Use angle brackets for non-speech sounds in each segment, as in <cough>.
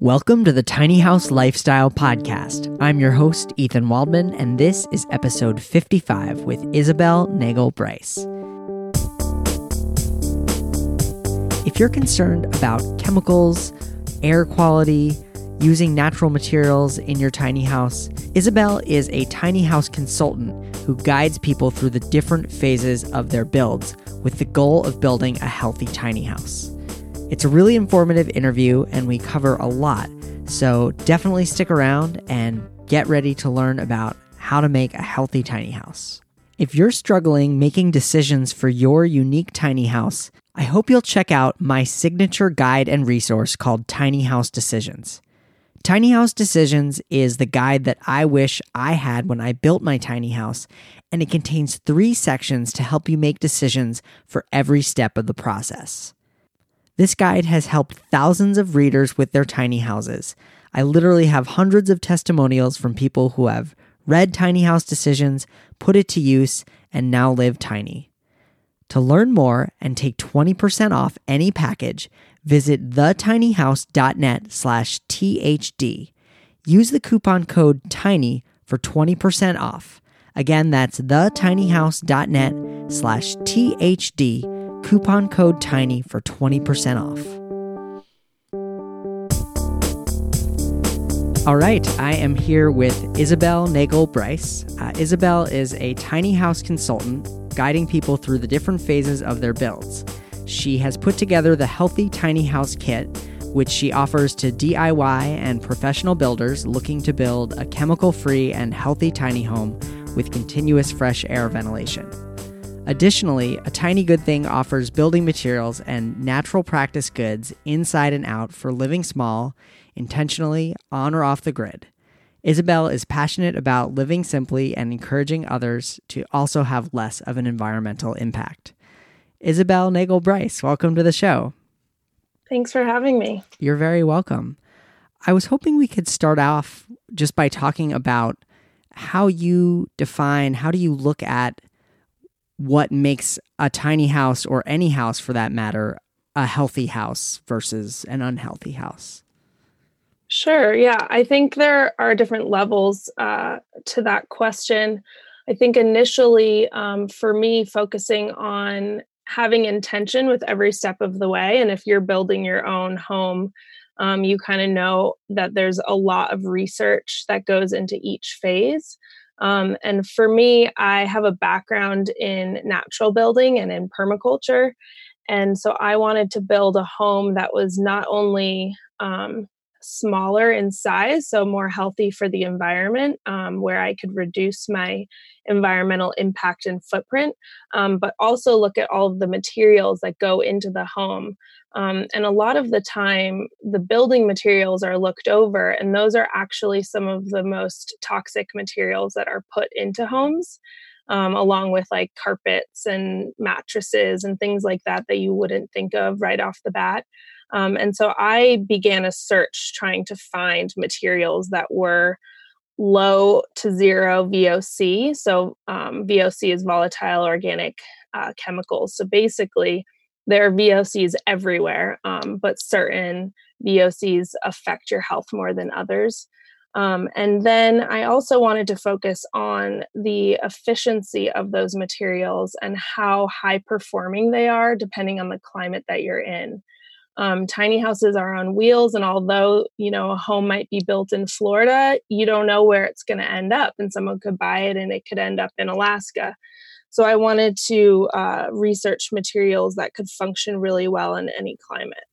Welcome to the Tiny House Lifestyle Podcast. I'm your host, Ethan Waldman, and this is episode 55 with Isabel Nagel Bryce. If you're concerned about chemicals, air quality, using natural materials in your tiny house, Isabel is a tiny house consultant who guides people through the different phases of their builds with the goal of building a healthy tiny house. It's a really informative interview, and we cover a lot, so definitely stick around and get ready to learn about how to make a healthy tiny house. If you're struggling making decisions for your unique tiny house, I hope you'll check out my signature guide and resource called Tiny House Decisions. Tiny House Decisions is the guide that I wish I had when I built my tiny house, and it contains three sections to help you make decisions for every step of the process. This guide has helped thousands of readers with their tiny houses. I literally have hundreds of testimonials from people who have read Tiny House Decisions, put it to use, and now live tiny. To learn more and take 20% off any package, visit thetinyhouse.net slash THD. Use the coupon code TINY for 20% off. Again, that's thetinyhouse.net slash THD coupon code TINY for 20% off. All right, I am here with Isabel Nagel Bryce. Uh, Isabel is a tiny house consultant guiding people through the different phases of their builds. She has put together the Healthy Tiny House Kit, which she offers to DIY and professional builders looking to build a chemical free and healthy tiny home with continuous fresh air ventilation. Additionally, A Tiny Good Thing offers building materials and natural practice goods inside and out for living small, intentionally, on or off the grid. Isabel is passionate about living simply and encouraging others to also have less of an environmental impact. Isabel Nagel Bryce, welcome to the show. Thanks for having me. You're very welcome. I was hoping we could start off just by talking about how you define, how do you look at what makes a tiny house or any house for that matter a healthy house versus an unhealthy house? Sure. Yeah. I think there are different levels uh, to that question. I think initially, um, for me, focusing on having intention with every step of the way. And if you're building your own home, um, you kind of know that there's a lot of research that goes into each phase. Um, and for me, I have a background in natural building and in permaculture. And so I wanted to build a home that was not only um, smaller in size, so more healthy for the environment, um, where I could reduce my environmental impact and footprint, um, but also look at all of the materials that go into the home. Um, and a lot of the time, the building materials are looked over, and those are actually some of the most toxic materials that are put into homes. Um, along with like carpets and mattresses and things like that that you wouldn't think of right off the bat. Um, and so I began a search trying to find materials that were low to zero VOC. So, um, VOC is volatile organic uh, chemicals. So, basically, there are VOCs everywhere, um, but certain VOCs affect your health more than others. Um, and then I also wanted to focus on the efficiency of those materials and how high performing they are depending on the climate that you're in. Um, tiny houses are on wheels, and although you know a home might be built in Florida, you don't know where it's going to end up, and someone could buy it and it could end up in Alaska. So I wanted to uh, research materials that could function really well in any climate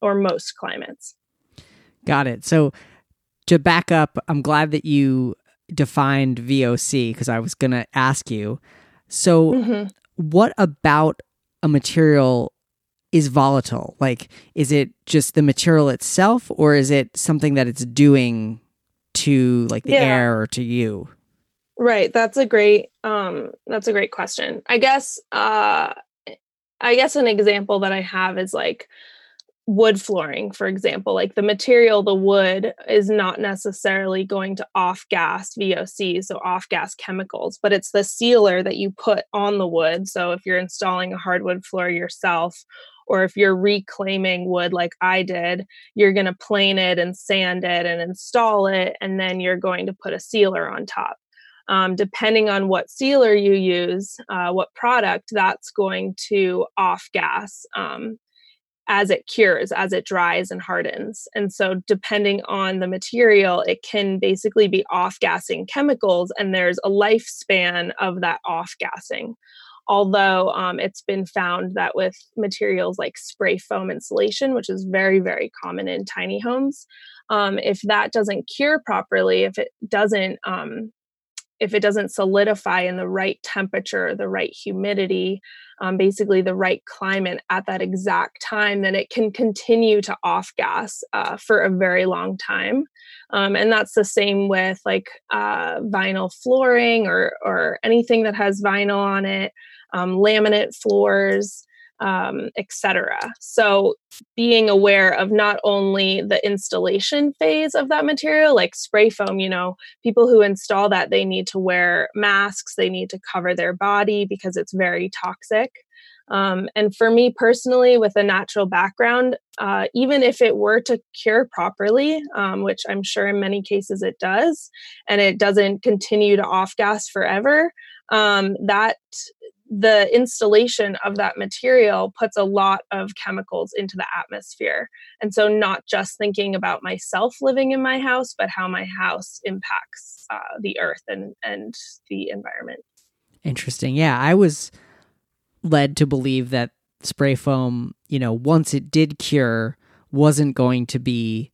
or most climates. Got it. So to back up, I'm glad that you defined VOC because I was going to ask you. So, mm-hmm. what about a material is volatile? Like, is it just the material itself, or is it something that it's doing to like the yeah. air or to you? Right. That's a great um that's a great question. I guess uh I guess an example that I have is like wood flooring, for example. Like the material, the wood, is not necessarily going to off gas VOC, so off gas chemicals, but it's the sealer that you put on the wood. So if you're installing a hardwood floor yourself, or if you're reclaiming wood like I did, you're going to plane it and sand it and install it, and then you're going to put a sealer on top. Um, depending on what sealer you use, uh, what product, that's going to off gas. Um, as it cures, as it dries and hardens. And so, depending on the material, it can basically be off gassing chemicals, and there's a lifespan of that off gassing. Although um, it's been found that with materials like spray foam insulation, which is very, very common in tiny homes, um, if that doesn't cure properly, if it doesn't um, if it doesn't solidify in the right temperature, the right humidity, um, basically the right climate at that exact time, then it can continue to off gas uh, for a very long time. Um, and that's the same with like uh, vinyl flooring or, or anything that has vinyl on it, um, laminate floors um, etc. So, being aware of not only the installation phase of that material, like spray foam, you know, people who install that, they need to wear masks, they need to cover their body because it's very toxic. Um, and for me personally, with a natural background, uh, even if it were to cure properly, um, which I'm sure in many cases it does, and it doesn't continue to off gas forever, um, that the installation of that material puts a lot of chemicals into the atmosphere. And so, not just thinking about myself living in my house, but how my house impacts uh, the earth and, and the environment. Interesting. Yeah, I was led to believe that spray foam, you know, once it did cure, wasn't going to be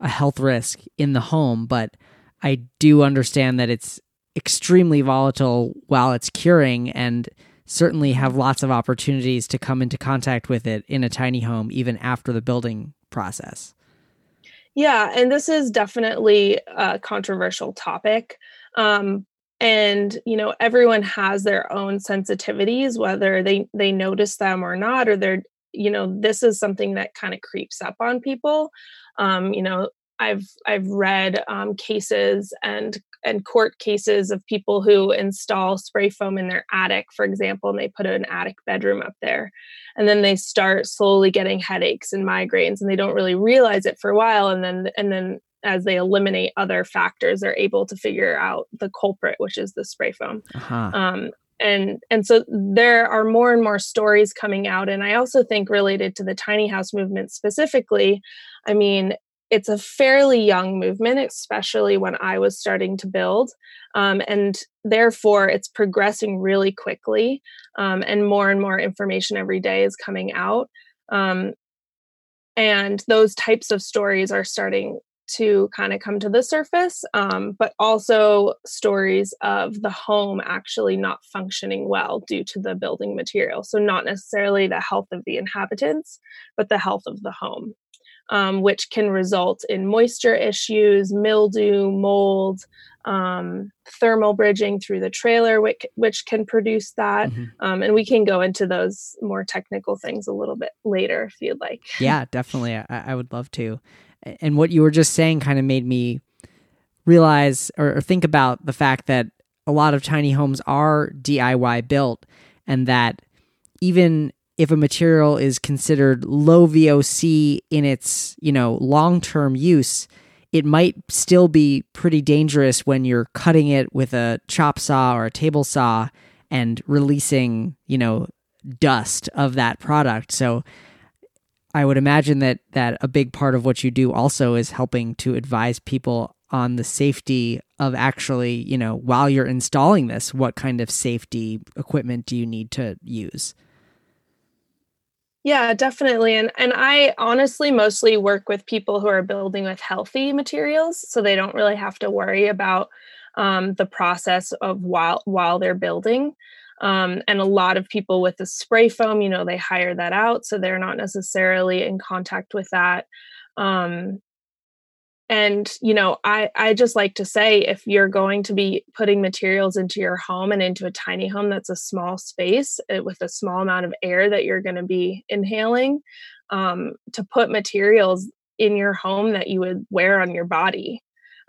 a health risk in the home. But I do understand that it's extremely volatile while it's curing and certainly have lots of opportunities to come into contact with it in a tiny home even after the building process. Yeah, and this is definitely a controversial topic. Um, and you know everyone has their own sensitivities whether they they notice them or not or they're you know this is something that kind of creeps up on people um, you know I've I've read um, cases and and court cases of people who install spray foam in their attic, for example, and they put an attic bedroom up there, and then they start slowly getting headaches and migraines, and they don't really realize it for a while, and then and then as they eliminate other factors, they're able to figure out the culprit, which is the spray foam. Uh-huh. Um, and and so there are more and more stories coming out and i also think related to the tiny house movement specifically i mean it's a fairly young movement, especially when I was starting to build. Um, and therefore, it's progressing really quickly, um, and more and more information every day is coming out. Um, and those types of stories are starting to kind of come to the surface, um, but also stories of the home actually not functioning well due to the building material. So, not necessarily the health of the inhabitants, but the health of the home um, which can result in moisture issues, mildew, mold, um, thermal bridging through the trailer, which, which can produce that. Mm-hmm. Um, and we can go into those more technical things a little bit later if you'd like. Yeah, definitely. I, I would love to. And what you were just saying kind of made me realize or, or think about the fact that a lot of tiny homes are DIY built and that even if a material is considered low VOC in its, you know, long-term use, it might still be pretty dangerous when you're cutting it with a chop saw or a table saw and releasing, you know, dust of that product. So I would imagine that that a big part of what you do also is helping to advise people on the safety of actually, you know, while you're installing this, what kind of safety equipment do you need to use? Yeah, definitely. And and I honestly mostly work with people who are building with healthy materials, so they don't really have to worry about um, the process of while while they're building. Um, and a lot of people with the spray foam, you know, they hire that out, so they're not necessarily in contact with that. Um, and you know i i just like to say if you're going to be putting materials into your home and into a tiny home that's a small space uh, with a small amount of air that you're going to be inhaling um, to put materials in your home that you would wear on your body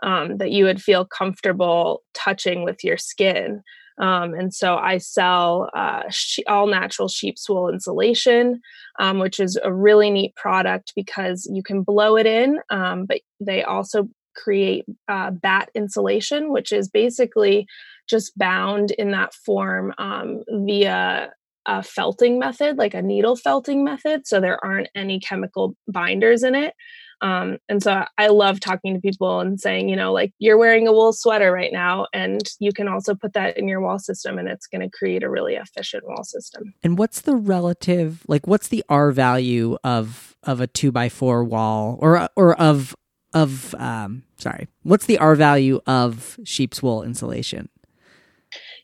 um, that you would feel comfortable touching with your skin Um, and so I sell uh, she- all natural sheep's wool insulation, um, which is a really neat product because you can blow it in, um, but they also create uh, batt insulation, which is basically just bound in that form um, via a felting method, like a needle felting method. So there aren't any chemical binders in it. Um, and so I love talking to people and saying, you know, like you're wearing a wool sweater right now, and you can also put that in your wall system, and it's going to create a really efficient wall system. And what's the relative, like, what's the R value of of a two by four wall, or or of of um, sorry, what's the R value of sheep's wool insulation?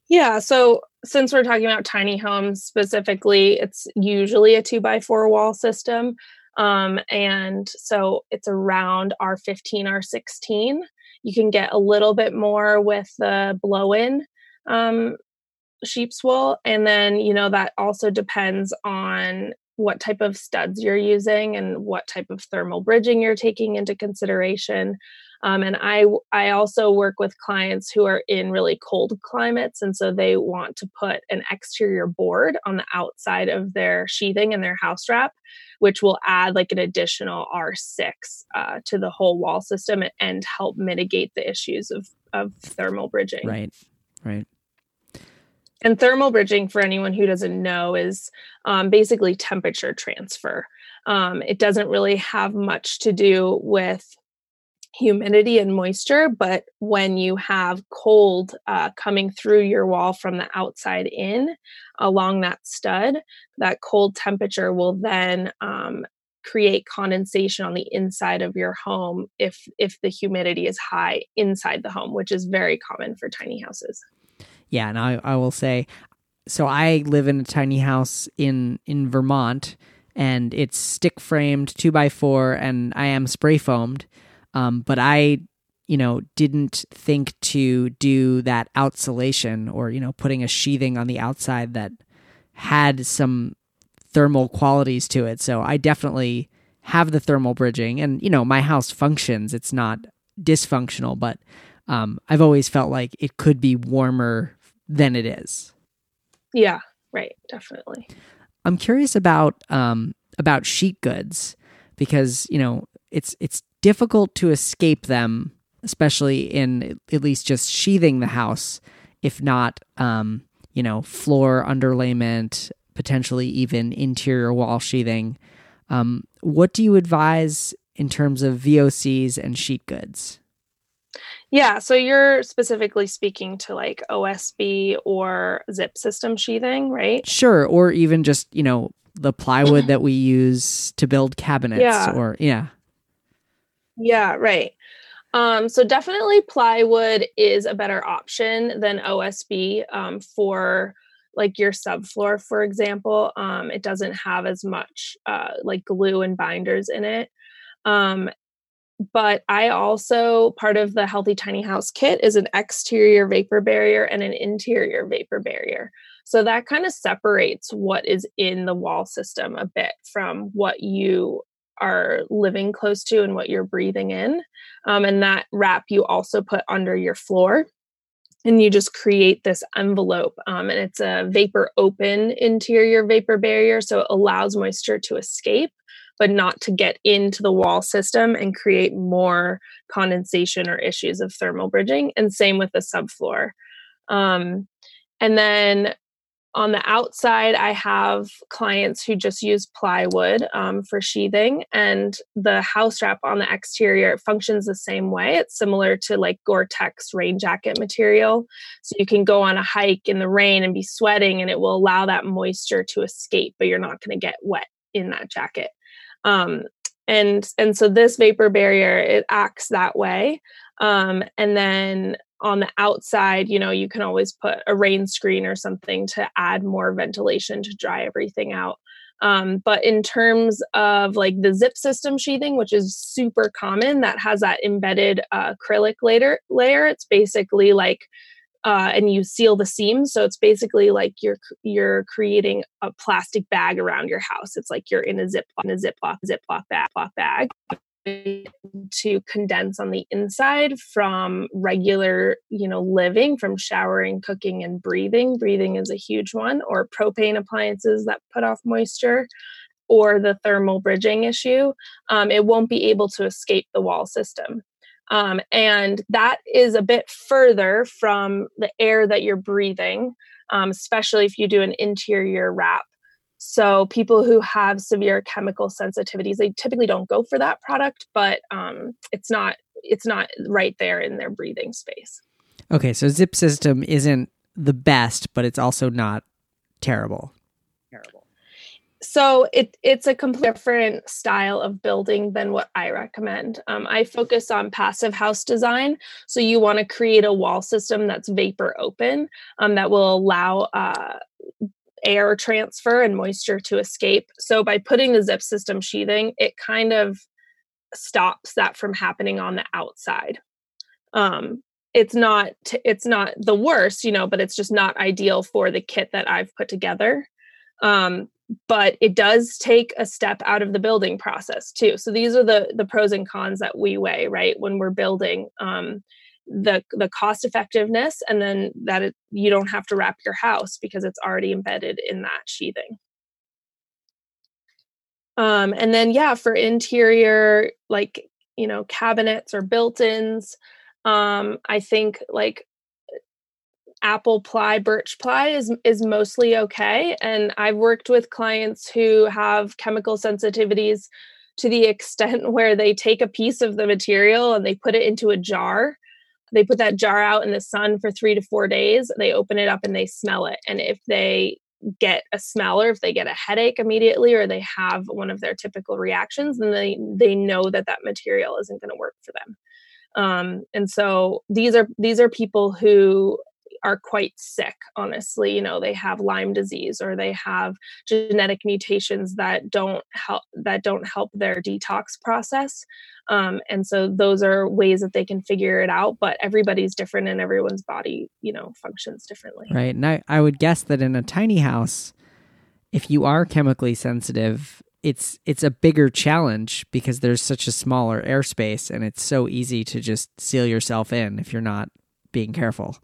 Yeah, so since we're talking about tiny homes specifically, it's usually a two by four wall system. Um, and so it's around R15, R16. You can get a little bit more with the blow in um, sheep's wool. And then, you know, that also depends on what type of studs you're using and what type of thermal bridging you're taking into consideration. Um, and I I also work with clients who are in really cold climates, and so they want to put an exterior board on the outside of their sheathing and their house wrap, which will add like an additional R6 uh, to the whole wall system and help mitigate the issues of of thermal bridging. Right, right. And thermal bridging, for anyone who doesn't know, is um, basically temperature transfer. Um, it doesn't really have much to do with humidity and moisture, but when you have cold uh, coming through your wall from the outside in along that stud, that cold temperature will then um, create condensation on the inside of your home if if the humidity is high inside the home, which is very common for tiny houses. Yeah, and I, I will say, so I live in a tiny house in in Vermont, and it's stick framed two by four, and I am spray foamed um, but I, you know, didn't think to do that outsulation or, you know, putting a sheathing on the outside that had some thermal qualities to it. So I definitely have the thermal bridging and, you know, my house functions. It's not dysfunctional, but um, I've always felt like it could be warmer than it is. Yeah, right. Definitely. I'm curious about um, about sheet goods because you know it's it's difficult to escape them, especially in at least just sheathing the house, if not, um, you know, floor underlayment, potentially even interior wall sheathing. Um, what do you advise in terms of VOCs and sheet goods? Yeah, so you're specifically speaking to like OSB or zip system sheathing, right? Sure, or even just, you know, the plywood <laughs> that we use to build cabinets yeah. or yeah. Yeah, right. Um, so definitely plywood is a better option than OSB um, for like your subfloor, for example. Um, it doesn't have as much uh, like glue and binders in it. Um, but I also part of the Healthy Tiny House kit is an exterior vapor barrier and an interior vapor barrier. So that kind of separates what is in the wall system a bit from what you are living close to and what you're breathing in. Um, and that wrap you also put under your floor. And you just create this envelope. Um, and it's a vapor open interior vapor barrier. So it allows moisture to escape, but not to get into the wall system and create more condensation or issues of thermal bridging. And same with the subfloor. Um, and then on the outside, I have clients who just use plywood um, for sheathing, and the house wrap on the exterior functions the same way. It's similar to like Gore Tex rain jacket material. So you can go on a hike in the rain and be sweating, and it will allow that moisture to escape, but you're not going to get wet in that jacket. Um, and and so this vapor barrier it acts that way um, and then on the outside, you know, you can always put a rain screen or something to add more ventilation to dry everything out. Um, but in terms of like the zip system sheathing, which is super common, that has that embedded uh, acrylic layer, layer. It's basically like, uh, and you seal the seams, so it's basically like you're you're creating a plastic bag around your house. It's like you're in a zip in a ziploc ziploc bag, bag to condense on the inside from regular you know living from showering cooking and breathing. Breathing is a huge one or propane appliances that put off moisture or the thermal bridging issue. Um, it won't be able to escape the wall system um, and that is a bit further from the air that you're breathing um, especially if you do an interior wrap so people who have severe chemical sensitivities, they typically don't go for that product, but um, it's not it's not right there in their breathing space. Okay, so Zip System isn't the best, but it's also not terrible. So it it's a completely different style of building than what I recommend. Um, I focus on passive house design. So you want to create a wall system that's vapor open um, that will allow uh, air transfer and moisture to escape. So by putting the zip system sheathing, it kind of stops that from happening on the outside. Um, it's not it's not the worst, you know, but it's just not ideal for the kit that I've put together. Um, but it does take a step out of the building process too. So these are the the pros and cons that we weigh, right, when we're building. Um, the the cost effectiveness and then that it, you don't have to wrap your house because it's already embedded in that sheathing um, and then yeah for interior like you know cabinets or built-ins um, i think like apple ply birch ply is is mostly okay and i've worked with clients who have chemical sensitivities to the <laughs> extent where they take a piece of the material and they put it into a jar. They put that jar out in the sun for three to four days they open it up and they smell it and if they get a smell or if they get a headache immediately or they have one of their typical reactions then they they know that that material isn't going to work for them. Um, and so these are these are people who are quite sick honestly you know they have lyme disease or they have genetic mutations that don't help that don't help their detox process um, and so those are ways that they can figure it out but everybody's different and everyone's body you know functions differently. Right and i, I would guess that in a tiny house if you are chemically sensitive it's it's a bigger challenge because there's such a smaller airspace and it's so easy to just seal yourself in if you're not being careful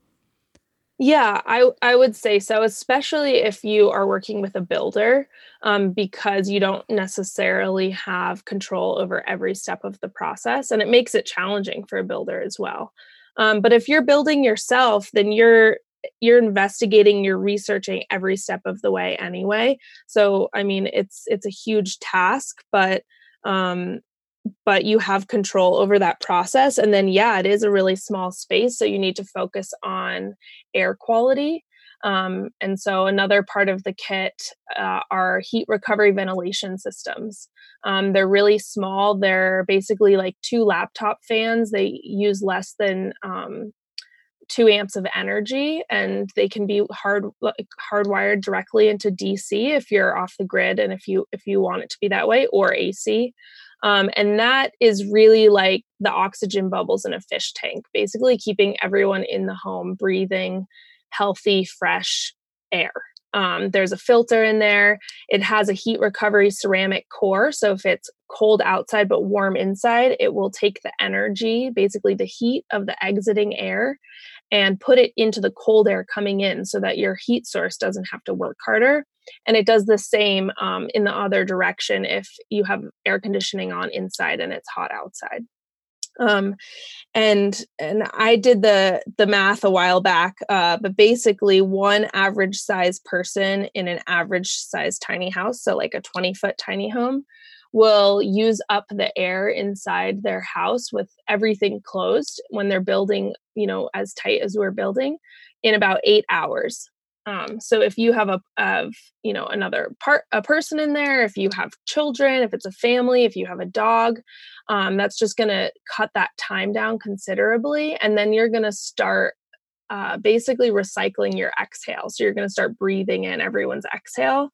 yeah, I I would say so, especially if you are working with a builder, um, because you don't necessarily have control over every step of the process, and it makes it challenging for a builder as well. Um, but if you're building yourself, then you're you're investigating, you're researching every step of the way anyway. So I mean, it's it's a huge task, but um, but you have control over that process. And then yeah it is a really small space so you need to focus on air quality. Um, and so another part of the kit uh, are heat recovery ventilation systems. Um, they're really small. They're basically like two laptop fans. They use less than um, two amps of energy and they can be hard hardwired directly into dc if you're off the grid and if you if you want it to be that way or ac um, and that is really like the oxygen bubbles in a fish tank, basically keeping everyone in the home breathing healthy, fresh air. Um, there's a filter in there. It has a heat recovery ceramic core. So if it's cold outside but warm inside, it will take the energy, basically the heat of the exiting air, and put it into the cold air coming in so that your heat source doesn't have to work harder. And it does the same um, in the other direction if you have air conditioning on inside and it's hot outside. Um, and and I did the the math a while back, uh, but basically one average size person in an average size tiny house, so like a 20 foot tiny home, will use up the air inside their house with everything closed when they're building, you know, as tight as we're building in about eight hours. Um, so if you have a of you know another part a person in there, if you have children, if it's a family, if you have a dog, um, that's just going to cut that time down considerably, and then you're going to start uh, basically recycling your exhale. So you're going to start breathing in everyone's exhale,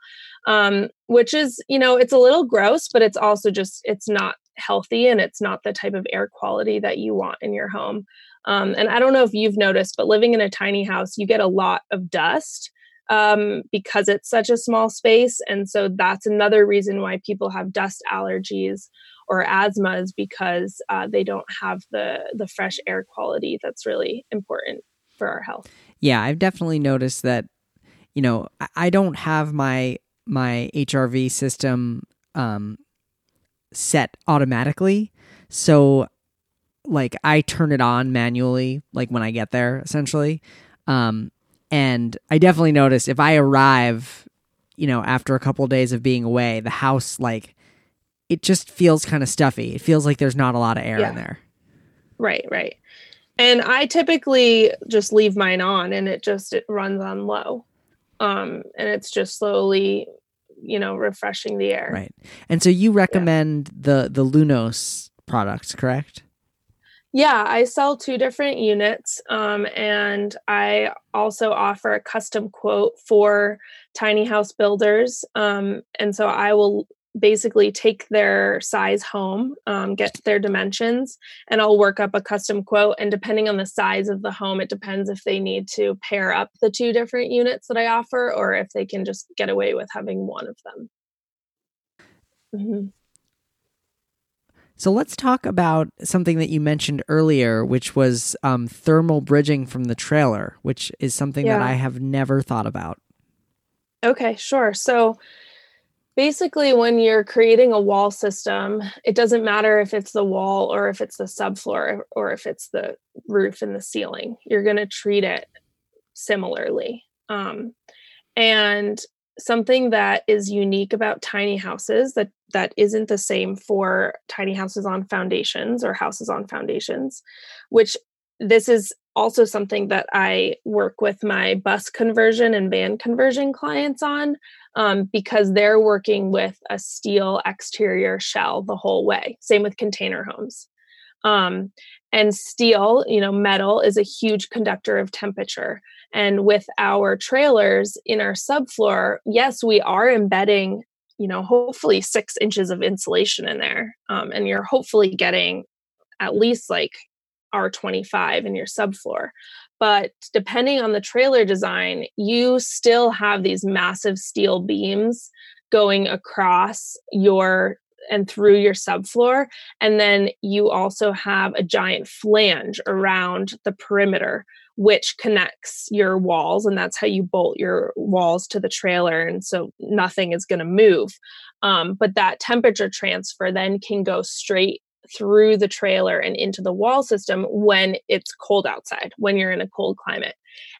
um, which is, you know, it's a little gross, but it's also just, it's not healthy and it's not the type of air quality that you want in your home. Um, and I don't know if you've noticed, but living in a tiny house, you get a lot of dust um, because it's such a small space. And so that's another reason why people have dust allergies or asthma is because uh, they don't have the the fresh air quality that's really important for our health. Yeah, I've definitely noticed that. You know, I don't have my my HRV system um, set automatically, so like I turn it on manually, like when I get there, essentially. Um, and I definitely noticed if I arrive, you know, after a couple of days of being away, the house like it just feels kind of stuffy. It feels like there's not a lot of air yeah. in there. Right, right. And I typically just leave mine on and it just it runs on low. Um and it's just slowly, you know, refreshing the air. Right. And so you recommend yeah. the the Lunos products, correct? Yeah, I sell two different units, um, and I also offer a custom quote for tiny house builders. Um, and so I will basically take their size home, um, get their dimensions, and I'll work up a custom quote. And depending on the size of the home, it depends if they need to pair up the two different units that I offer or if they can just get away with having one of them. Mm-hmm. So let's talk about something that you mentioned earlier, which was um, thermal bridging from the trailer, which is something yeah. that I have never thought about. Okay, sure. So basically, when you're creating a wall system, it doesn't matter if it's the wall or if it's the subfloor or if it's the roof and the ceiling, you're going to treat it similarly. Um, and something that is unique about tiny houses that that isn't the same for tiny houses on foundations or houses on foundations which this is also something that i work with my bus conversion and van conversion clients on um, because they're working with a steel exterior shell the whole way. Same with container homes um, and steel you know metal is a huge conductor of temperature and with our trailers in our subfloor, yes, we are embedding, you know, hopefully six inches of insulation in there. Um, and you're hopefully getting at least like R25 in your subfloor. But depending on the trailer design, you still have these massive steel beams going across your and through your subfloor. And then you also have a giant flange around the perimeter which connects your walls and that's how you bolt your walls to the trailer and so nothing is going to move um, but that temperature transfer then can go straight through the trailer and into the wall system when it's cold outside when you're in a cold climate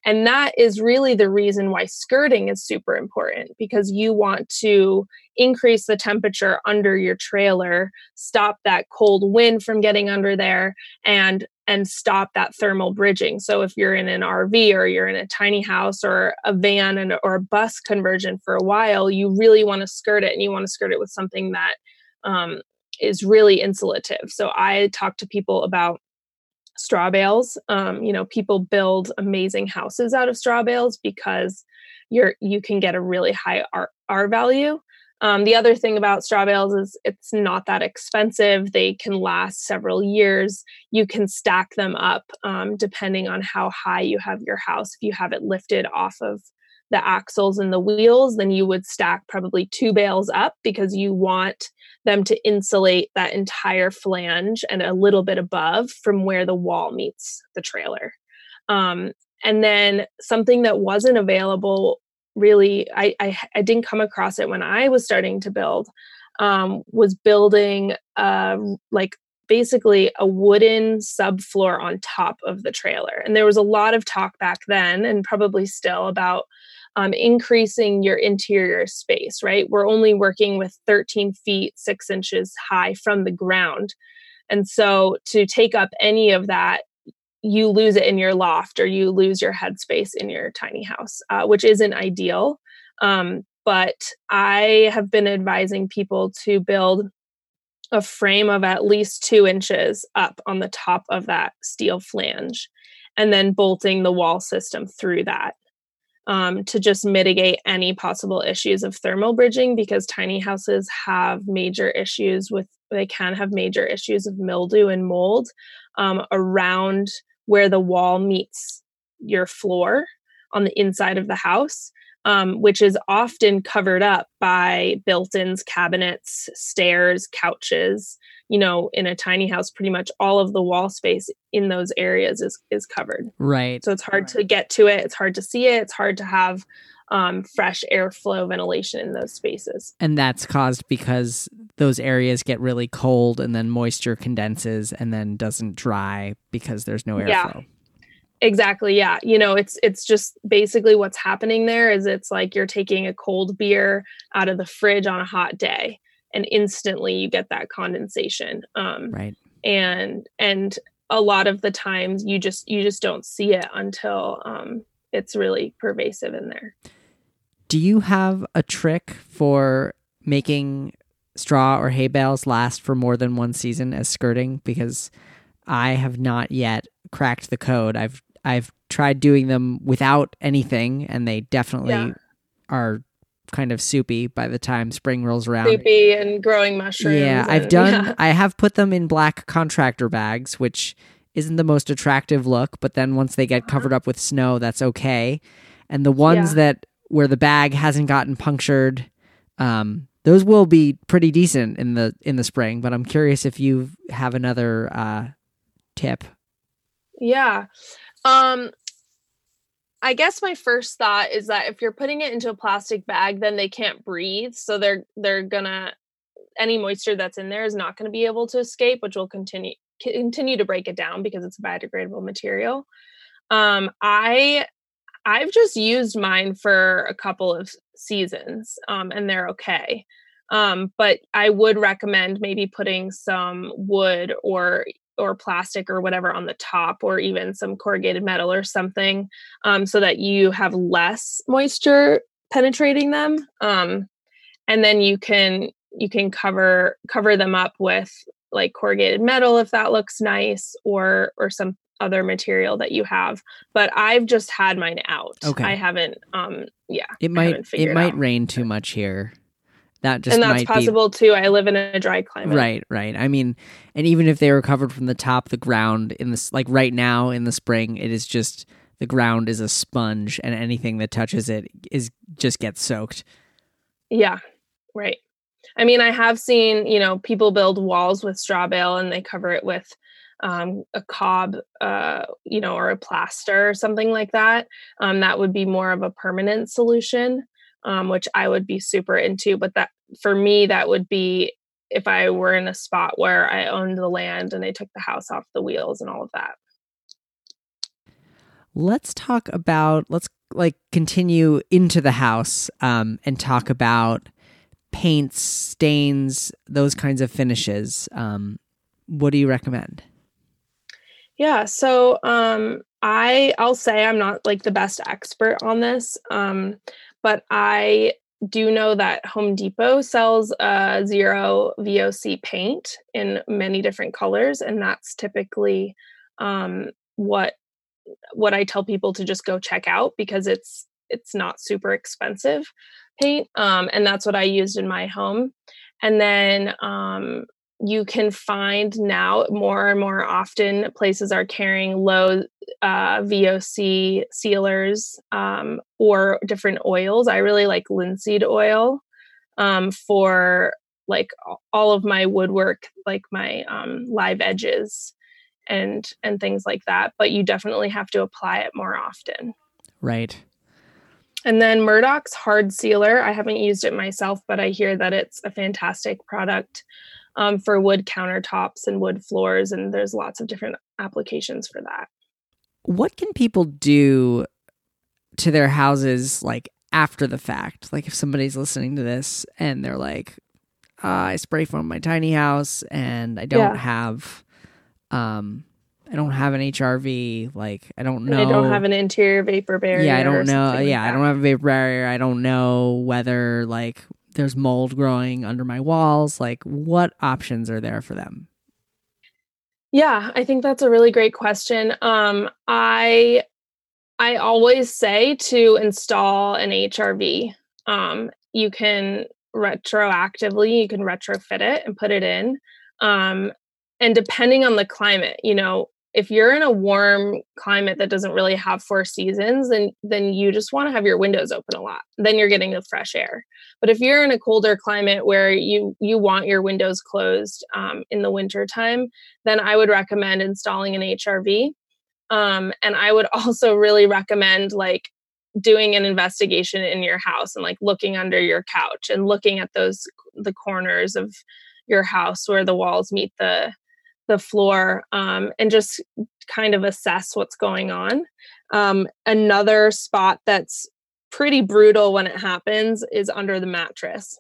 and that is really the reason why skirting is super important because you want to increase the temperature under your trailer, stop that cold wind from getting under there, and and stop that thermal bridging. So if you're in an RV or you're in a tiny house or a van and or a bus conversion for a while, you really want to skirt it and you want to skirt it with something that um, is really insulative. So I talk to people about straw bales. Um, you know, people build amazing houses out of straw bales because you're you can get a really high R, R value. Um, the other thing about straw bales is it's not that expensive. They can last several years. You can stack them up um, depending on how high you have your house. If you have it lifted off of the axles and the wheels, then you would stack probably two bales up because you want them to insulate that entire flange and a little bit above from where the wall meets the trailer. Um, and then something that wasn't available really, I, I, I, didn't come across it when I was starting to build, um, was building like basically a wooden subfloor on top of the trailer. And there was a lot of talk back then, and probably still, about um, increasing your interior space, right? We're only working with 13 feet, six inches high from the ground. And so to take up any of that, you lose it in your loft or you lose your headspace in your tiny house, uh, which isn't ideal. Um, but I have been advising people to build a frame of at least two inches up on the top of that steel flange and then bolting the wall system through that um, to just mitigate any possible issues of thermal bridging because tiny houses have major issues with they can have major issues of mildew and mold um, around where the wall meets your floor on the inside of the house um, which is often covered up by built ins cabinets stairs couches you know, in a tiny house, pretty much all of the wall space in those areas is is covered. Right. So it's hard right. to get to it. It's hard to see it. It's hard to have um, fresh airflow ventilation in those spaces. And that's caused because those areas get really cold and then moisture condenses and then doesn't dry because there's no airflow. Yeah. Exactly. Yeah. You know, it's it's just basically what's happening there is it's like you're taking a cold beer out of the fridge on a hot day and instantly you get that condensation. Um right. and and a lot of the times you just you just don't see it until um it's really pervasive in there. Do you have a trick for making straw or hay bales last for more than one season as skirting? Because I have not yet cracked the code. I've I've tried doing them without anything, and they definitely yeah. are kind of soupy by the time spring rolls around. Soupy and growing mushrooms. Yeah, and, I've done. Yeah. <laughs> I have put them in black contractor bags, which isn't the most attractive look. But then once they get covered up with snow, that's okay. And the ones yeah. that where the bag hasn't gotten punctured, um, those will be pretty decent in the in the spring. But I'm curious if you have another uh, tip. Yeah. Um, I guess my first thought is that if you're putting it into a plastic bag, then they can't breathe. So they're they're gonna any moisture that's in there is not going to be able to escape, which will continue continue to break it down because it's a biodegradable material. Um, I I've just used mine for a couple of seasons, um, and they're okay. Um, but I would recommend maybe putting some wood or or plastic or whatever on the top or even some corrugated metal or something um, so that you have less moisture penetrating them um, and then you can you can cover cover them up with like corrugated metal if that looks nice or or some other material that you have. But i've just had mine out. Okay. I haven't um yeah it might it might out. rain too much here that just and that's possible be... too. I live in a dry climate. Right, right. I mean, and even if they were covered from the top, the ground in this, like right now in the spring, it is just the ground is a sponge, and anything that touches it is just gets soaked. Yeah, right. I mean, I have seen you know people build walls with straw bale and they cover it with um, a cob, uh, you know, or a plaster or something like that. Um, that would be more of a permanent solution um, which I would be super into. But that for me, that would be if I were in a spot where I owned the land and they took the house off the wheels and all of that. Let's talk about let's like continue into the house um, and talk about paints, stains, those kinds of finishes. Um, what do you recommend? Yeah, so um, I I'll say I'm not like the best expert on this. Um, but I do know that Home Depot sells a zero VOC paint in many different colors, and that's typically um, what what I tell people to just go check out because it's it's not super expensive paint, um, and that's what I used in my home. And then um, you can find now more and more often places are carrying low uh, VOC sealers um, or different oils. I really like linseed oil um, for like all of my woodwork, like my um, live edges and and things like that. But you definitely have to apply it more often. Right. And then Murdock's hard sealer. I haven't used it myself, but I hear that it's a fantastic product um, for wood countertops and wood floors, and there's lots of different applications for that. What can people do to their houses like after the fact? Like if somebody's listening to this and they're like, uh, I spray foam my tiny house and I don't yeah. have um I don't have an HRV. Like I don't know. I don't have an interior vapor barrier. Yeah, I don't know. Yeah, I don't have a vapor barrier. I don't know whether like there's mold growing under my walls. Like, what options are there for them? Yeah, I think that's a really great question. Um, I I always say to install an HRV. Um, you can retroactively, you can retrofit it and put it in. Um, and depending on the climate, you know, if you're in a warm climate that doesn't really have four seasons, then then you just want to have your windows open a lot. Then you're getting the fresh air. But if you're in a colder climate where you you want your windows closed um, in the winter time, then I would recommend installing an HRV. Um, and I would <laughs> also really recommend like doing an investigation in your house and like looking under your couch and looking at those the corners of your house where the walls meet the the floor um, and just kind of assess what's going on. Um, another spot that's pretty brutal when it happens is under the mattress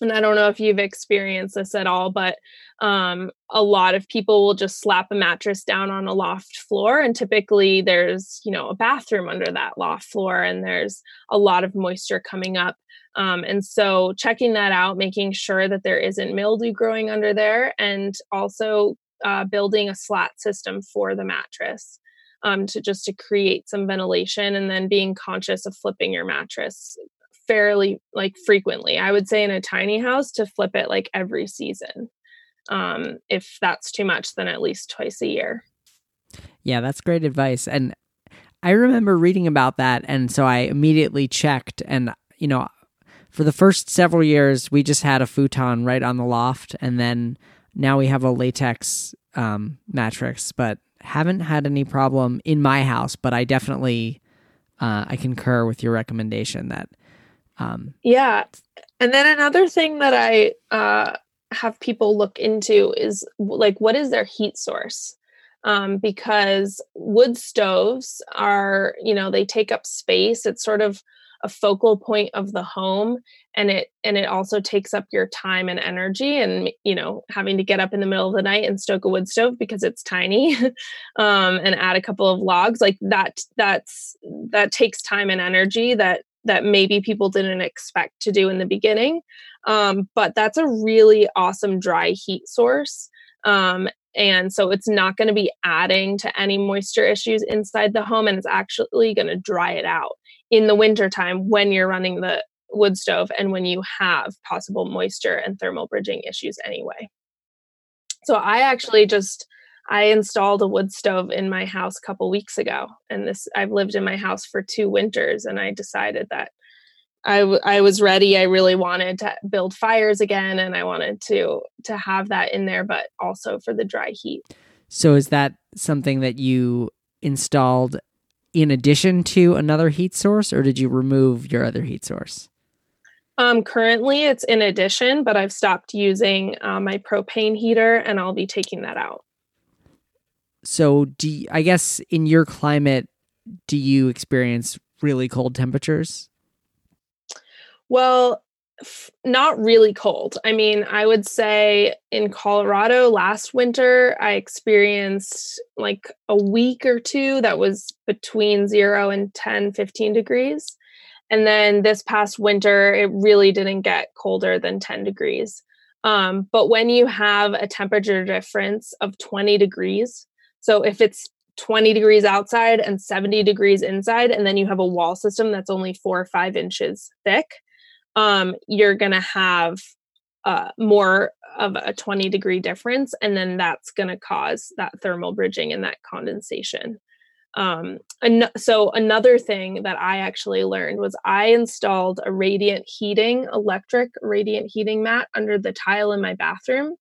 and I don't know if you've experienced this at all, but um, a lot of people will just slap a mattress down on a loft floor, and typically there's you know a bathroom under that loft floor, and there's a lot of moisture coming up. Um, and so checking that out, making sure that there isn't mildew growing under there, and also uh, building a slat system for the mattress. Um, to just to create some ventilation and then being conscious of flipping your mattress fairly like frequently. I would say in a tiny house to flip it like every season. Um, if that's too much, then at least twice a year. Yeah, that's great advice. And I remember reading about that. And so I immediately checked. And, you know, for the first several years, we just had a futon right on the loft. And then now we have a latex um, mattress, but haven't had any problem in my house. But I definitely. Uh, I concur with your recommendation that um, yeah. And then another thing that I uh, have people look into is like, what is their heat source? Um, because wood stoves are, you know, they take up space. It's sort of a focal point of the home and it and it also takes up your time and energy and you know having to get up in the middle of the night and stoke a wood stove because it's tiny <laughs> um, and add a couple of logs like that that's that takes time and energy that that maybe people didn't expect to do in the beginning. Um, but that's a really awesome dry heat source. Um, and so it's not going to be adding to any moisture issues inside the home and it's actually going to dry it out in the wintertime when you're running the wood stove and when you have possible moisture and thermal bridging issues anyway. So I actually just I installed a wood stove in my house a couple weeks ago, and this I've lived in my house for two winters, and I decided that I, w- I was ready. I really wanted to build fires again, and I wanted to to have that in there, but also for the dry heat. So, is that something that you installed in addition to another heat source, or did you remove your other heat source? Um, currently, it's in addition, but I've stopped using uh, my propane heater, and I'll be taking that out so do you, I guess in your climate do you experience really cold temperatures? Well, f- not really cold. I mean, I would say in Colorado last winter I experienced like a week or two that was between 0 and 10 15 degrees. And then this past winter it really didn't get colder than 10 degrees. Um, but when you have a temperature difference of 20 degrees so if it's 20 degrees outside and 70 degrees inside, and then you have a wall system that's only four or five inches thick, um, you're going to have uh, more of a 20 degree difference. And then that's going to cause that thermal bridging and that condensation. Um, an- so another thing that I actually learned was I installed a radiant heating, electric radiant heating mat under the tile in my bathroom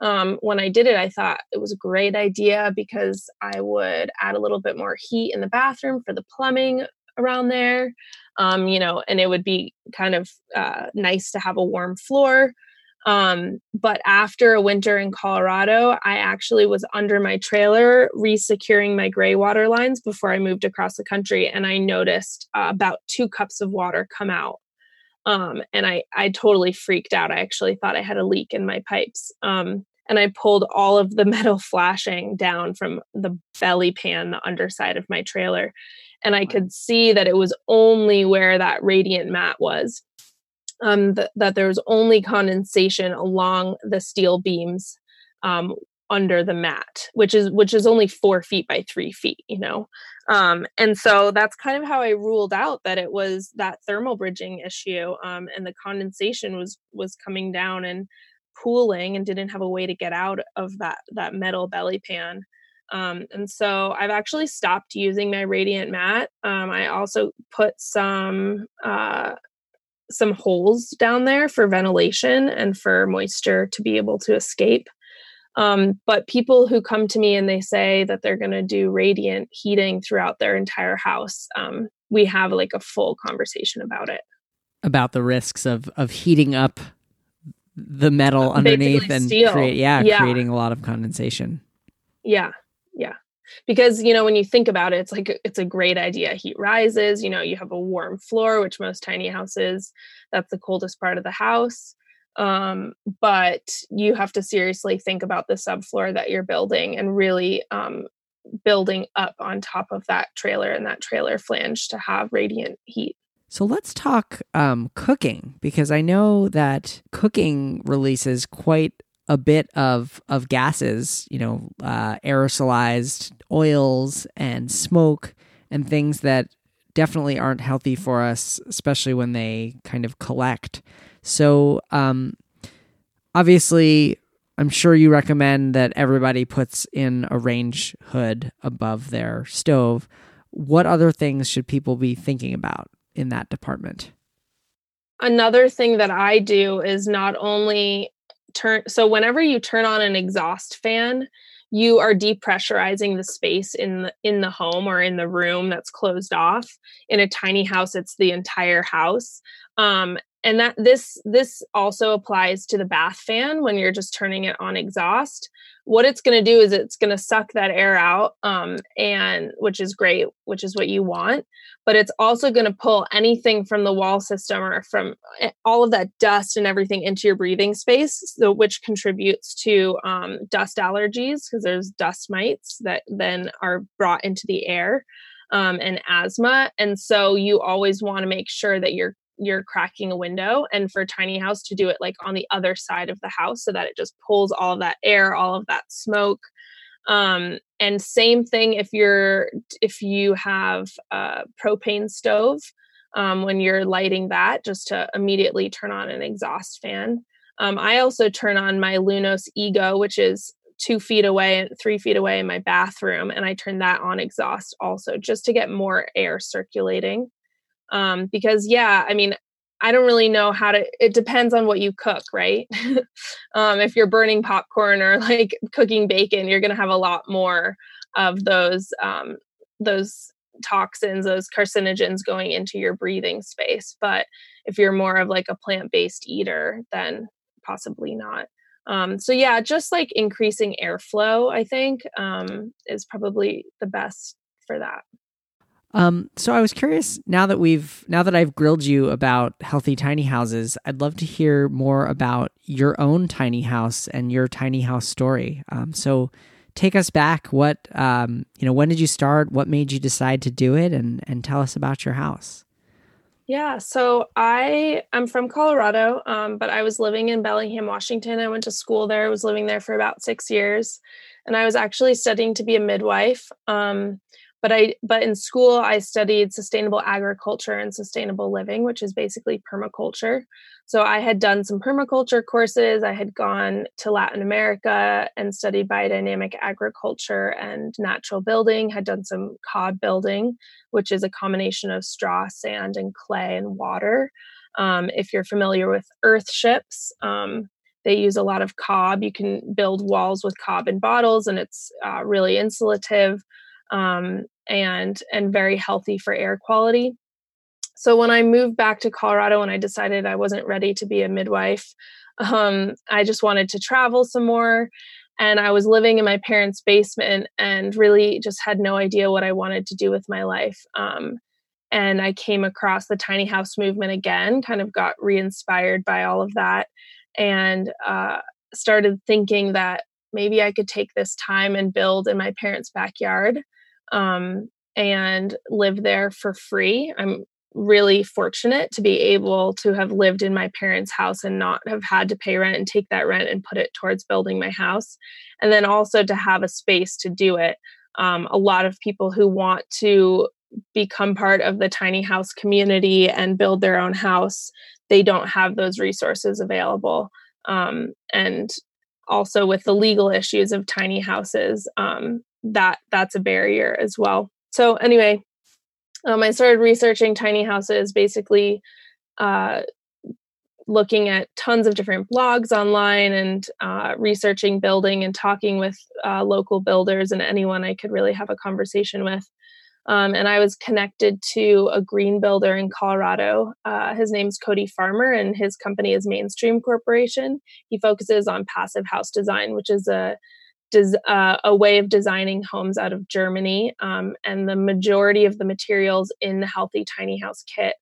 um, when I did it, I thought it was a great idea because I would add a little bit more heat in the bathroom for the plumbing around there, um, you know, and it would be kind of uh, nice to have a warm floor. Um, but after a winter in Colorado, I actually was under my trailer resecuring my gray water lines before I moved across the country, and I noticed uh, about two cups of water come out um, and I I totally freaked out. I actually thought I had a leak in my pipes. Um, and I pulled all of the <laughs> metal flashing down from the belly pan, the underside of my trailer, and I could see that it was only where that radiant mat was. Um, th- that there was only condensation along the steel beams um, under the mat which is which is only four feet by three feet you know um, and so that's kind of how i ruled out that it was that thermal bridging issue um, and the condensation was was coming down and pooling and didn't have a way to get out of that that metal belly pan Um, and so I've actually stopped using my radiant mat. Um, I also put some uh, some holes down there for ventilation and for moisture to be able to escape. Um, but people who come to me and they say that they're going to do radiant heating throughout their entire house, um, we have like a full conversation about it. About the risks of of heating up the metal underneath and create yeah, yeah, creating a lot of condensation. Yeah. Yeah. Because you know when you think about it it's like it's a great idea heat rises you know you have a warm floor which most tiny houses that's the coldest part of the house um, but you have to seriously think about the subfloor that you're building and really um, building up on top of that trailer and that trailer flange to have radiant heat. So let's talk um, cooking because I know that cooking releases quite a bit of of gases, you know, uh, aerosolized oils and smoke and things that definitely aren't healthy for us, especially when they kind of collect. So, um, obviously, I'm sure you recommend that everybody puts in a range hood above their stove. What other things should people be thinking about in that department? Another thing that I do is not only turn so whenever you turn on an exhaust fan, you are depressurizing the space in the in the home or in the room that's closed off. In a tiny house, it's the entire house. Um, and that this this also applies to the bath fan when you're just turning it on exhaust. What it's going to do is it's going to suck that air out um, and which is great which is what you want but it's also going to pull anything from the wall system or from eh, all of that dust and everything into your breathing space so which contributes to um, dust allergies because there's dust mites that then are brought into the air um, and asthma and so you always want to make sure that you're you're cracking a window and for tiny house to do it like on the other side of the house so that it just pulls all of that air all of that smoke. Um, and same thing if you're if you have a propane stove um, when you're lighting that just to immediately turn on an exhaust fan. Um, i also turn on my lunos ego which is two feet away and three feet away in my bathroom and i turn that on exhaust also just to get more air circulating um, because yeah i mean i don't really know how to it depends on what you cook right? <laughs> Um, if you're burning popcorn or like cooking bacon you're going to have a lot more of those um, those toxins those carcinogens going into your breathing space. But if you're more of like a plant-based eater then possibly not. Um, so yeah just like increasing airflow i think um, is probably the best for that um, so I was curious now that we've now that I've grilled you about healthy tiny houses, I'd love to hear more about your own tiny house and your tiny house story. Um, so take us back. What um, you know? When did you start? What made you decide to do it? And and tell us about your house. Yeah, so I am from Colorado, um, but I was living in Bellingham, Washington. I went to school there. I was living there for about six years, and I was actually studying to be a midwife. Um, but i but in school i studied sustainable agriculture and sustainable living which is basically permaculture. So i had done some permaculture courses. I had gone to latin america and studied biodynamic agriculture and natural building had done some cob building which is a combination of straw sand and clay and water. Um, if you're familiar with earthships um, they use a lot of cob. You can build walls with cob in bottles and it's uh, really insulative. Um, and and very healthy for air quality. So when I moved back to Colorado and I decided I wasn't ready to be a midwife, um, I just wanted to travel some more. And I was living in my parents' basement and really just had no idea what I wanted to do with my life. Um, and I came across the tiny house movement again, kind of got re inspired by all of that, and uh, started thinking that maybe I could take this time and build in my parents' backyard um, and live there for free. I'm really fortunate to be able to have lived in my parents' house and not have had to pay rent and take that rent and put it towards building my house. And then also to have a space to do it. Um, a lot of people who want to become part of the tiny house community and build their own house, they don't have those resources available. Um, and also with the legal issues of tiny houses, um, that that's a barrier as well. So anyway, um, I started researching tiny houses, basically uh, looking at tons of different blogs online and uh, researching building and talking with uh, local builders and anyone I could really have a conversation with. Um, and I was connected to a green builder in Colorado. Uh, his name's Cody Farmer, and his company is Mainstream Corporation. He focuses on passive house design, which is a des- uh, a way of designing homes out of Germany. Um, and the majority of the materials in the Healthy Tiny House kit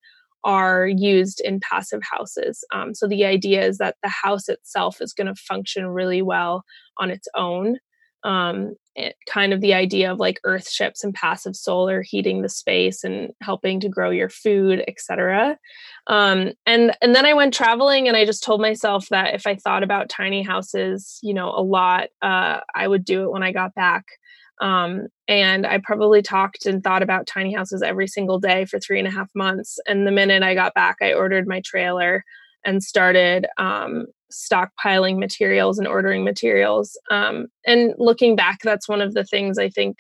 are used in passive houses. Um, so the idea is that the house itself is going to function really well on its own um, it, kind of the idea of like earth ships and passive solar heating the space and helping to grow your food etc um, and and then i went traveling and i just told myself that if i thought about tiny houses you know a lot uh, i would do it when i got back. Um, and i probably talked and thought about tiny houses every single day for three and a half months and the minute i got back i ordered my trailer and started um, stockpiling materials and ordering materials. Um, and looking back, that's one of the things I think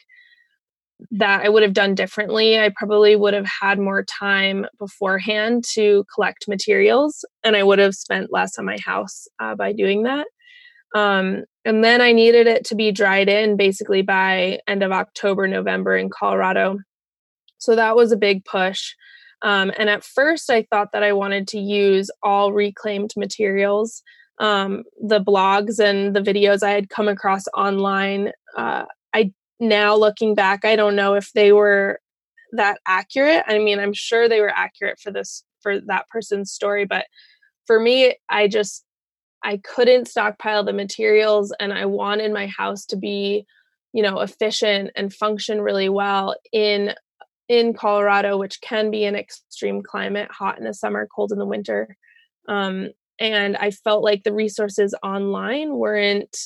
that I would have done differently. I probably would have had more time beforehand to collect materials, and I would have spent less on my house uh, by doing that. Um, and then I needed it to be dried in basically by end of October, November in Colorado. So that was a big push. Um, and at first, I thought that I wanted to use all reclaimed materials. Um, the blogs and the videos I had come across online, uh, I now looking back, I don't know if they were that accurate. I mean, I'm sure they were accurate for this for that person's story, but for me, I just I couldn't stockpile the materials, and I wanted my house to be, you know, efficient and function really well in in Colorado, which can be an extreme climate, hot in the summer, cold in the winter. Um, and I felt like the resources online weren't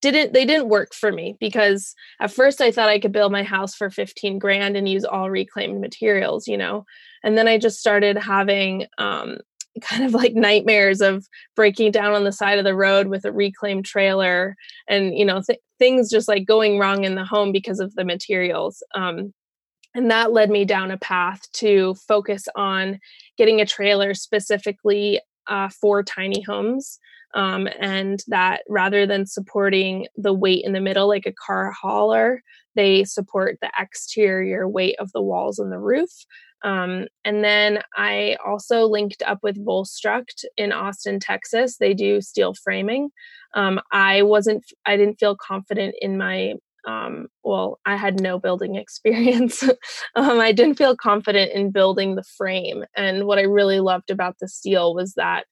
didn't they didn't work for me because at first I thought I could build my house for 15 grand and use all reclaimed materials, you know. And then I just started having um, kind of like nightmares of breaking down on the side of the road with a reclaimed trailer and you know th- things just like going wrong in the home because of the materials um, and that led me down a path to focus on getting a trailer specifically uh, for tiny homes um, and that rather than supporting the weight in the middle like a car hauler they support the exterior weight of the walls and the roof um, and then I also linked up with Volstruct in Austin, Texas. They do steel framing. Um, I wasn't, I didn't feel confident in my, um, well, I had no building <laughs> experience. Um, I didn't feel confident in building the frame. And what I really loved about the steel was that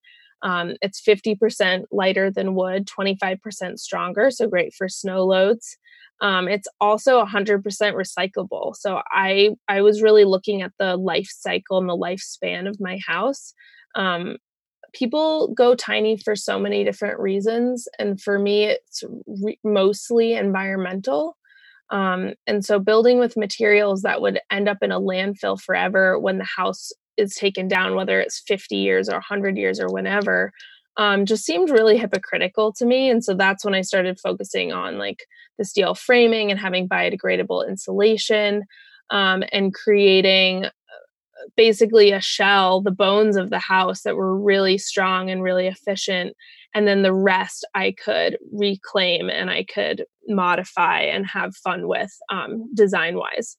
um, it's 50% lighter than wood, 25% stronger, so great for snow loads. Um, it's also 100% recyclable. So I I was really looking at the life cycle and the lifespan of my house. Um, people go tiny for so many different reasons, and for me, it's re- mostly environmental. Um, and so building with materials that would end up in a landfill forever when the house is taken down, whether it's 50 years or 100 years or whenever, um, just seemed really hypocritical to me. And so that's when I started focusing on like the steel framing and having biodegradable insulation um, and creating uh, basically a shell, the bones of the house that were really strong and really efficient. And then the rest I could reclaim and I could modify and have fun with um, design wise.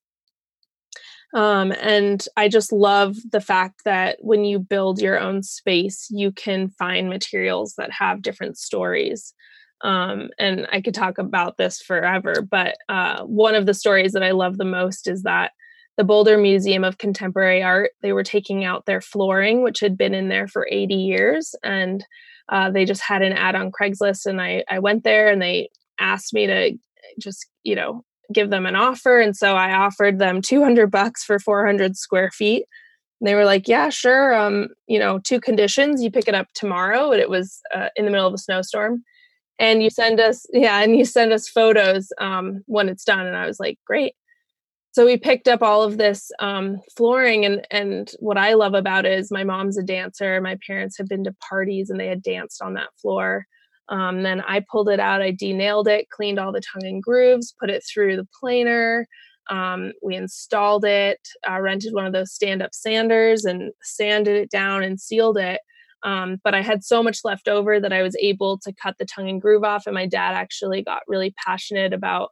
Um, and I just love the fact that when you build your own space, you can find materials that have different stories. Um, and I could talk about this forever, but uh, one of the stories that I love the most is that the Boulder Museum of Contemporary Art, they were taking out their flooring, which had been in there for 80 years. And uh, they just had an ad on Craigslist. And I, I went there and they asked me to just, you know, give them an offer. And so I offered them 200 bucks for 400 square feet. And they were like, yeah, sure. Um, you know, two conditions. You pick it up tomorrow, and it was uh, in the middle of a snowstorm. And you send us, yeah, and you send us photos um, when it's done. And I was like, great. So we picked up all of this um, flooring, and and what I love about it is my mom's a dancer. My parents have been to parties and they had danced on that floor. Um, then I pulled it out, I denailed it, cleaned all the tongue and grooves, put it through the planer. Um, we installed it, uh, rented one of those stand up sanders and sanded it down and sealed it. Um, but I had so much left over that I was able to cut the tongue and groove off. And my dad actually got really passionate about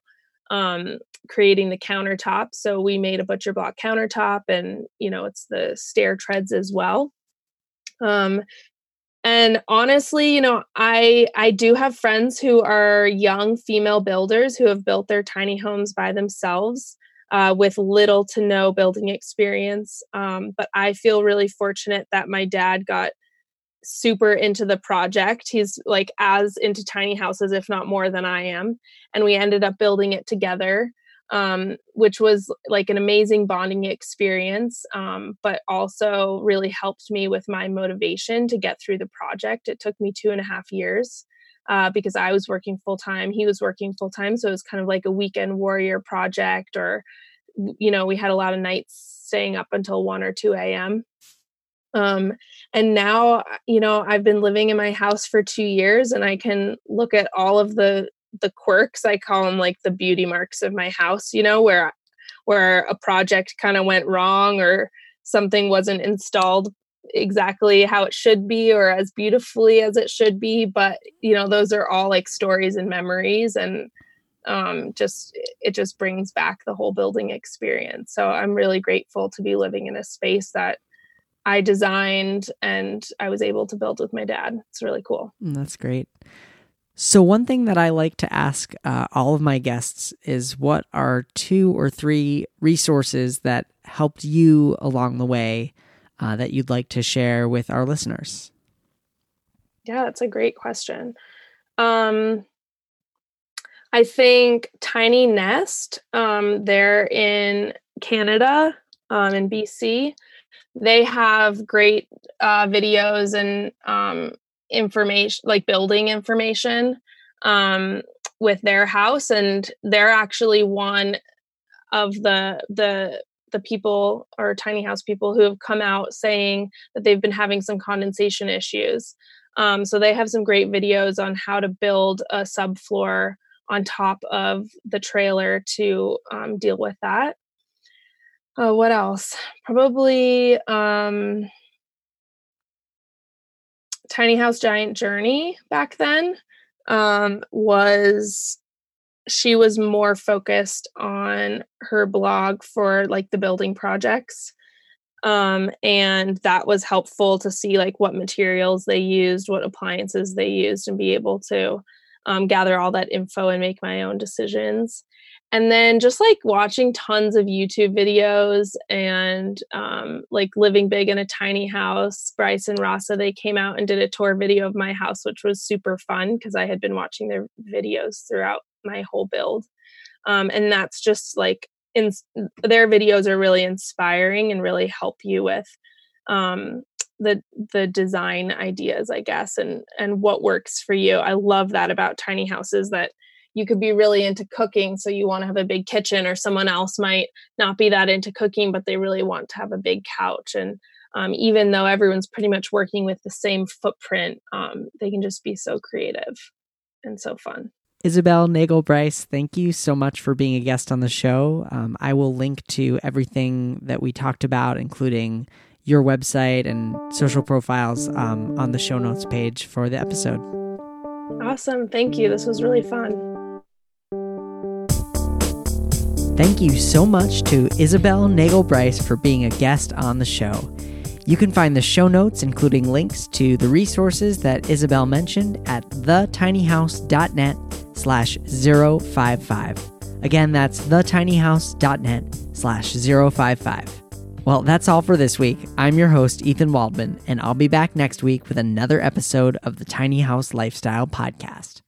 um, creating the countertop. So we made a butcher block countertop, and you know it's the stair treads as well. Um, and honestly, you know, I I do have friends who are young female builders who have built their tiny homes by themselves. Uh, with little to no building experience. Um, but I feel really fortunate that my dad got super into the project. He's like as into tiny houses, if not more than I am. And we ended up building it together, um, which was like an amazing bonding experience, um, but also really helped me with my motivation to get through the project. It took me two and a half years. Uh, because I was working full time, he was working full time. So it was kind of like a weekend warrior project, or, you know, we had a lot of nights staying up until 1 or 2 a.m. Um, and now, uh, you know, I've been living in my house for two years and I can look at all of the the quirks i call them like the beauty marks of my house you know where where a project kind of went wrong or something wasn't installed exactly how it should be or as beautifully as it should be but you know those are all like stories and memories and um, just it just brings back the whole building experience so i'm really grateful to be living in a space that I designed and I was able to build with my dad. It's really cool. Mm, that's great. So, one thing that I like to ask uh, all of my guests is what are two or three resources that helped you along the way uh, that you'd like to share with our listeners? Yeah, that's a great question. Um, I think Tiny Nest, um, they're in Canada, um, in BC they have great uh, videos and um, information like building information um, with their house and they're actually one of the the the people or tiny house people who have come out saying that they've been having some condensation issues um, so they have some great videos on how to build a subfloor on top of the trailer to um, deal with that uh, what else? Probably um, Tiny House Giant Journey back then um, was she was more focused on her blog for like the building projects um, and that was helpful to see like what materials they used what appliances they used and be able to um, gather all that info and make my own decisions. And then just like watching tons of youtube videos and um, like living big in a tiny house bryce and rasa they came out and did a tour video of my house which was super fun because i had been watching their videos throughout my whole build. Um, and that's just like in, their videos are really inspiring and really help you with um, the the design ideas i guess and and what works for you. I love that about tiny houses that you could be really into cooking so you want to have a big kitchen or someone else might not be that into cooking but they really want to have a big couch. And um, even though everyone's pretty much working with the same footprint um, they can just be so creative and so fun. Isabel Nagel Bryce, thank you so much for being a guest on the show. Um, I will link to everything that we talked about, including your website and social profiles, um, on the show notes page for the episode. Awesome. Thank you. This was really fun. Thank you so much to Isabel Nagel Bryce for being a guest on the show. You can find the show notes, including links to the resources that Isabel mentioned, at thetinyhouse.net slash 055. Again, that's thetinyhouse.net slash 055. Well, that's all for this week. I'm your host, Ethan Waldman, and I'll be back next week with another episode of the Tiny House Lifestyle Podcast.